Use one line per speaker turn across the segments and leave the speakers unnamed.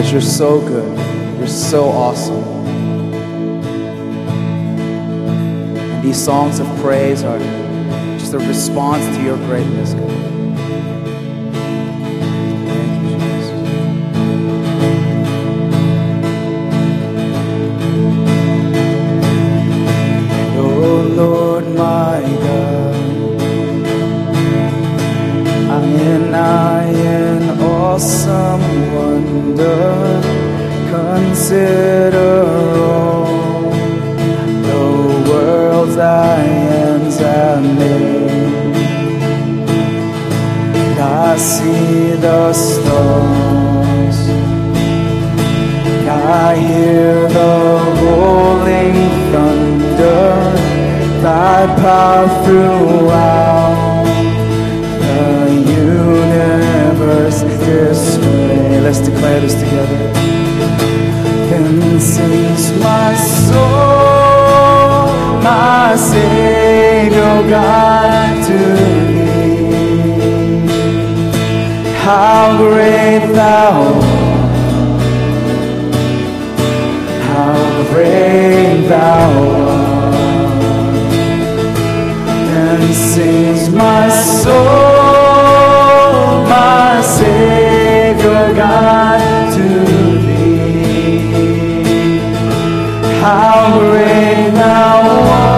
guys, you're so good. You're so awesome. And these songs of praise are just a response to your greatness, God. Thy power throughout the universe display. Let's declare this together. Then sings my soul, my Savior God to thee. How great thou art. how great thou art. sings my soul, my Savior God, to thee. How great thou art.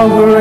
Calvary.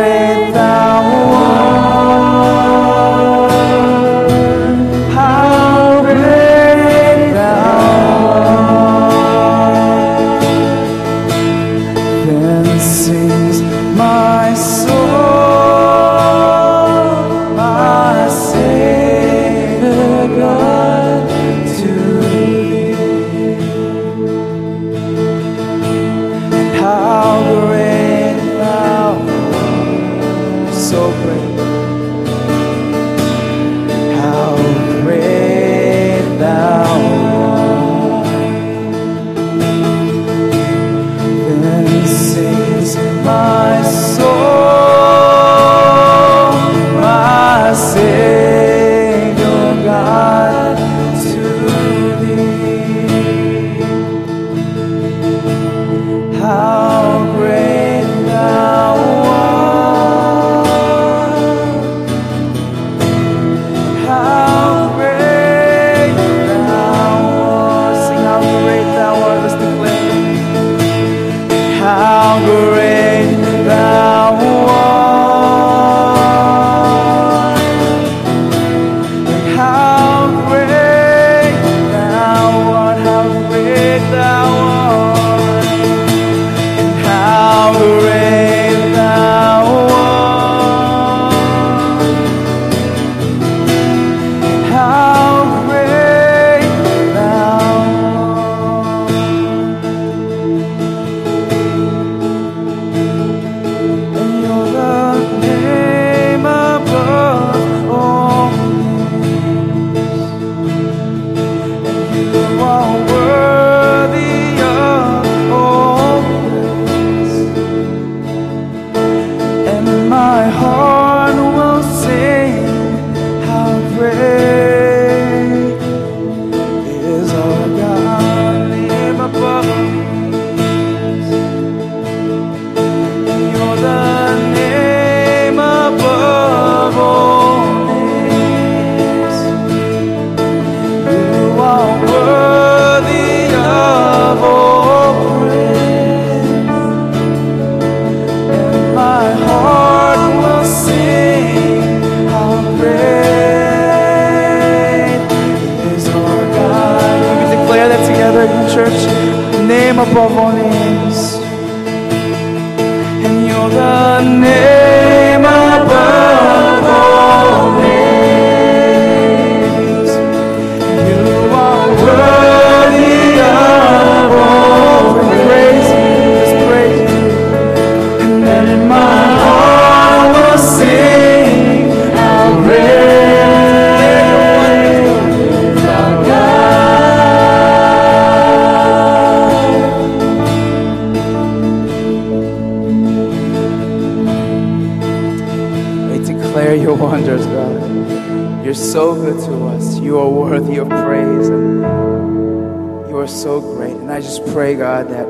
just pray, God, that,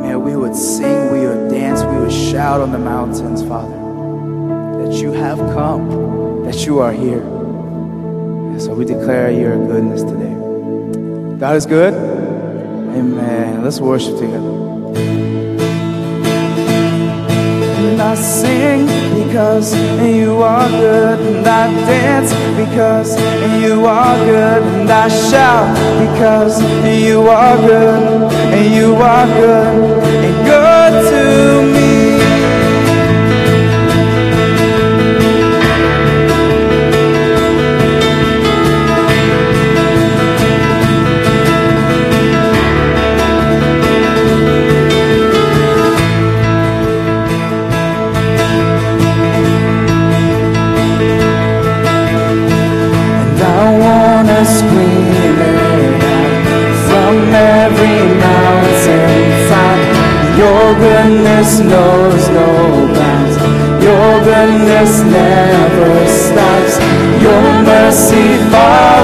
man, we would sing, we would dance, we would shout on the mountains, Father, that you have come, that you are here. And so we declare your goodness today. God is good. Amen. Let's worship together. And I sing because you are good and I dance because you are good and I shout because you are good and you are good and good to me. knows no bounds. Your goodness never stops. Your mercy follows.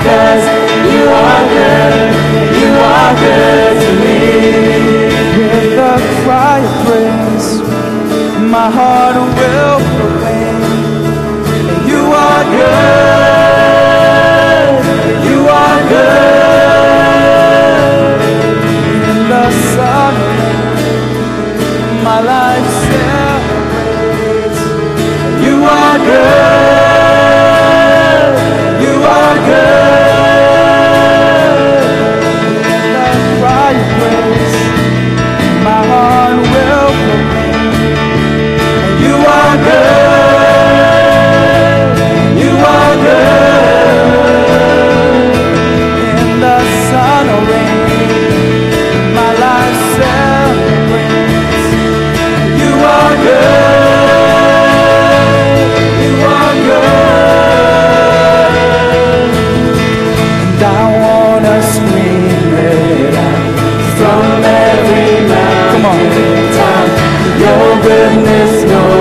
Because you are good, you are good to me. My heart will you are good you are good in the sun my life celebrates you are good mountain Your goodness knows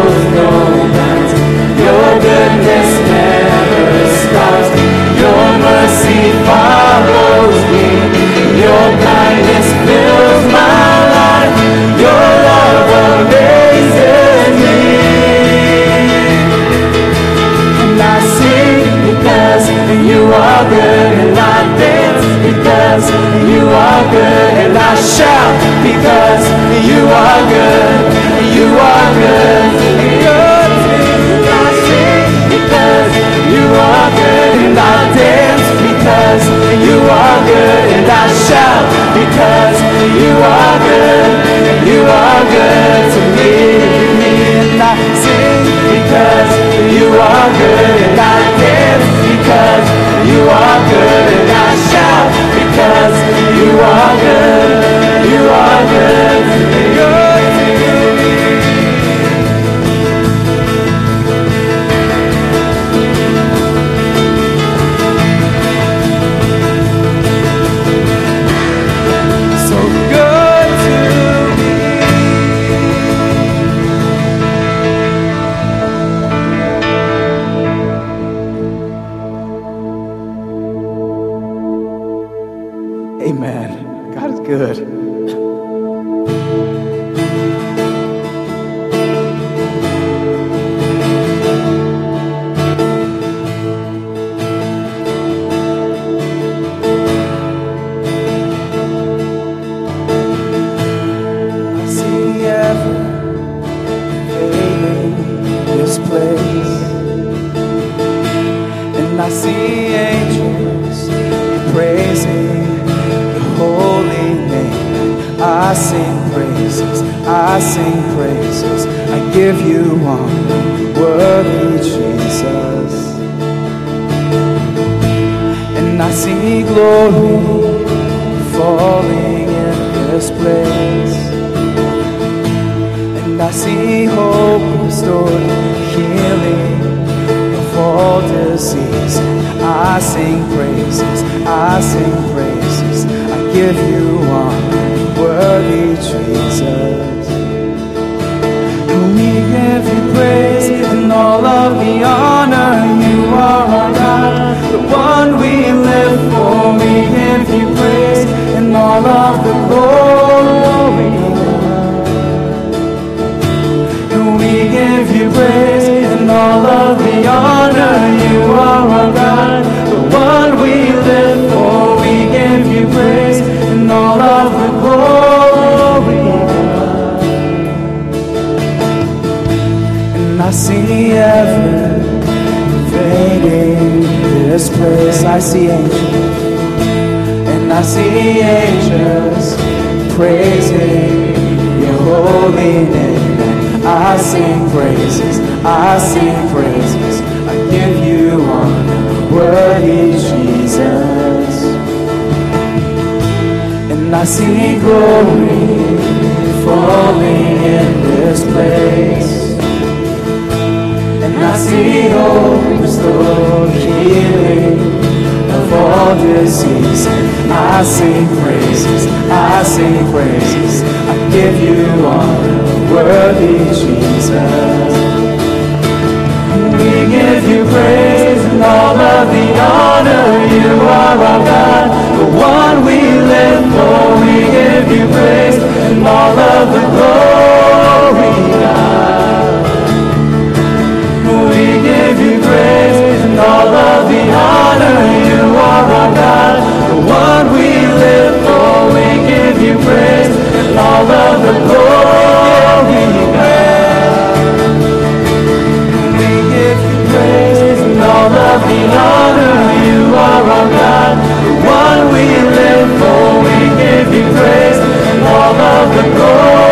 you are good, you are good to me. And I sing because you are good, I dance because you are good, and I shout because you are good, praising your holy name. I sing praises, I sing praises. I give you honor, worthy Jesus. And I see glory falling in this place. And I see hope restored, healing of all disease. I sing praises, I sing praises. I give you honor, worthy Jesus. We give you praise and all of the honor. You are our God, the one we live for. We give you praise and all of the glory. We give you praise and all of the honor. You are our God, the one we And I see heaven I see angels, and I see angels praising your holy name. I sing praises, I sing praises. I give you honor, worthy Jesus. And I see glory falling in this place. See hope restore healing of all disease. I sing praises, I sing praises. I give you honor, worthy Jesus. All of the glory,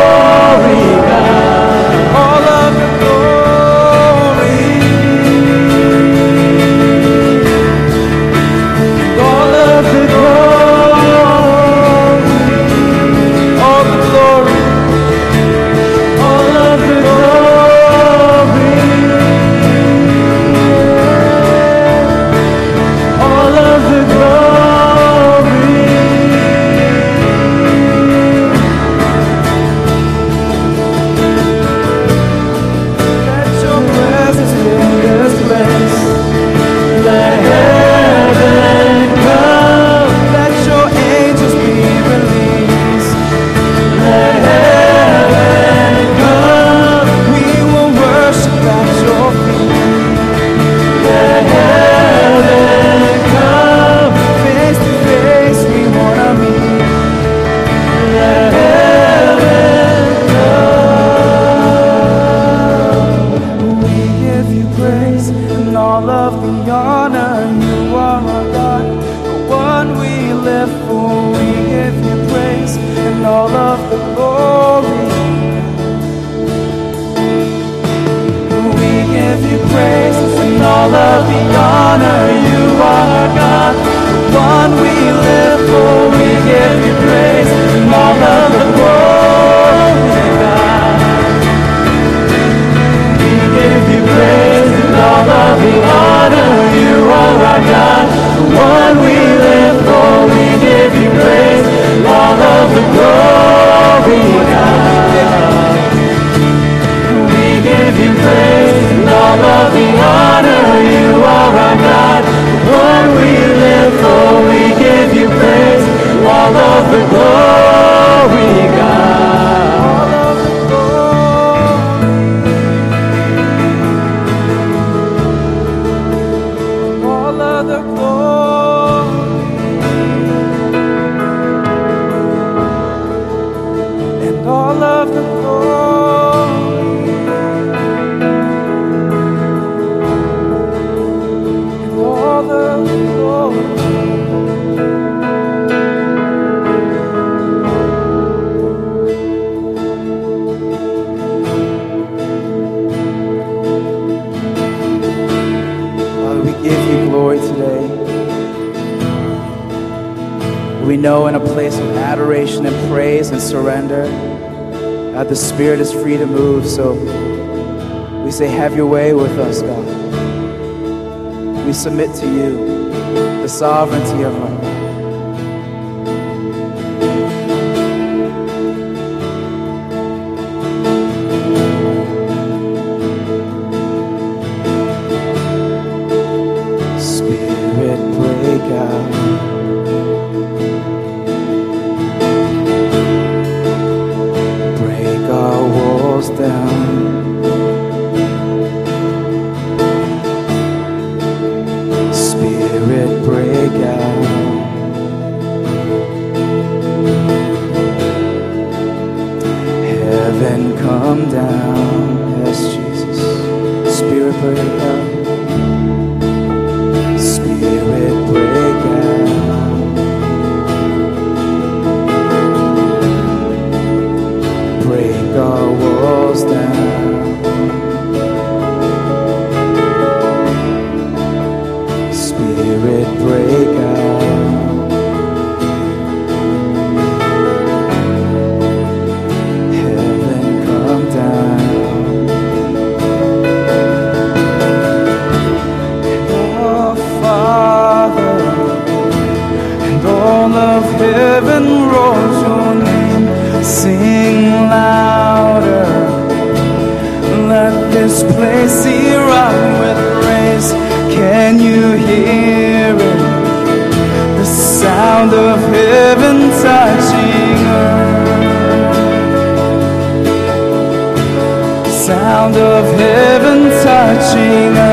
all of the honor. You are God, the one we live for. We give you praise and all of the glory, God. We give you praise and all the honor. You are our God, the one we live for. We give you praise and all of the glory, praise all of the glory, God. All of the glory. And all of the surrender that the Spirit is free to move. So we say, Have your way with us, God. We submit to you the sovereignty of our Spirit, break out. touching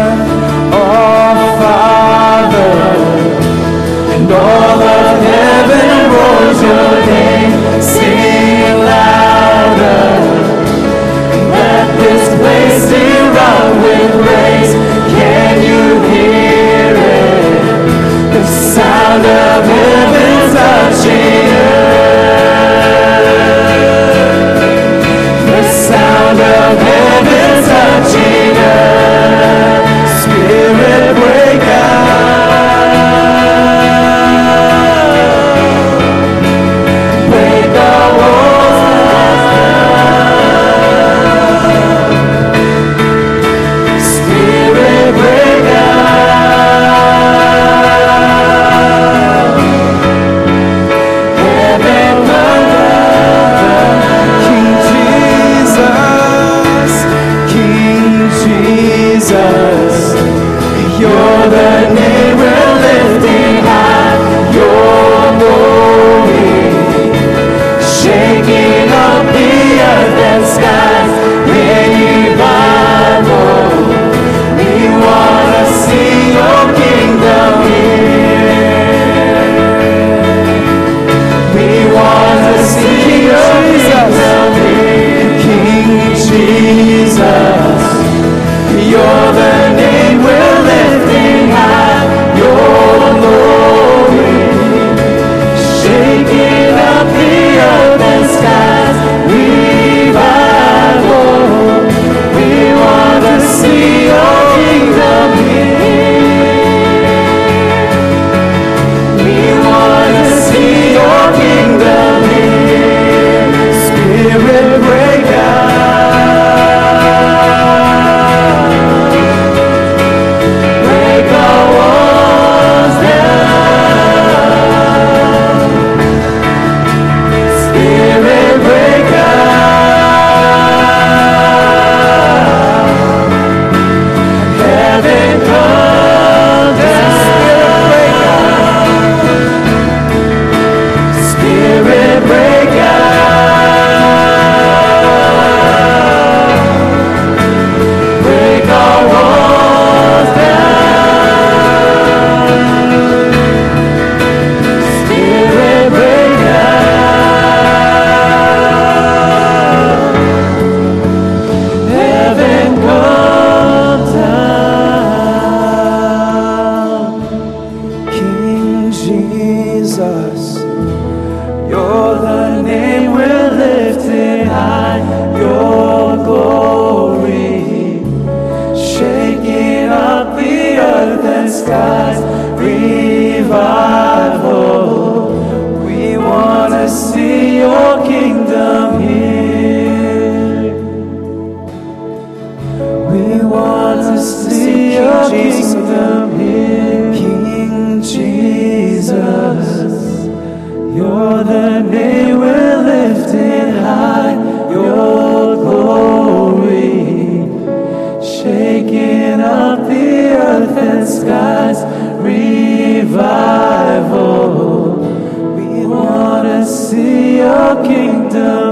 see your kingdom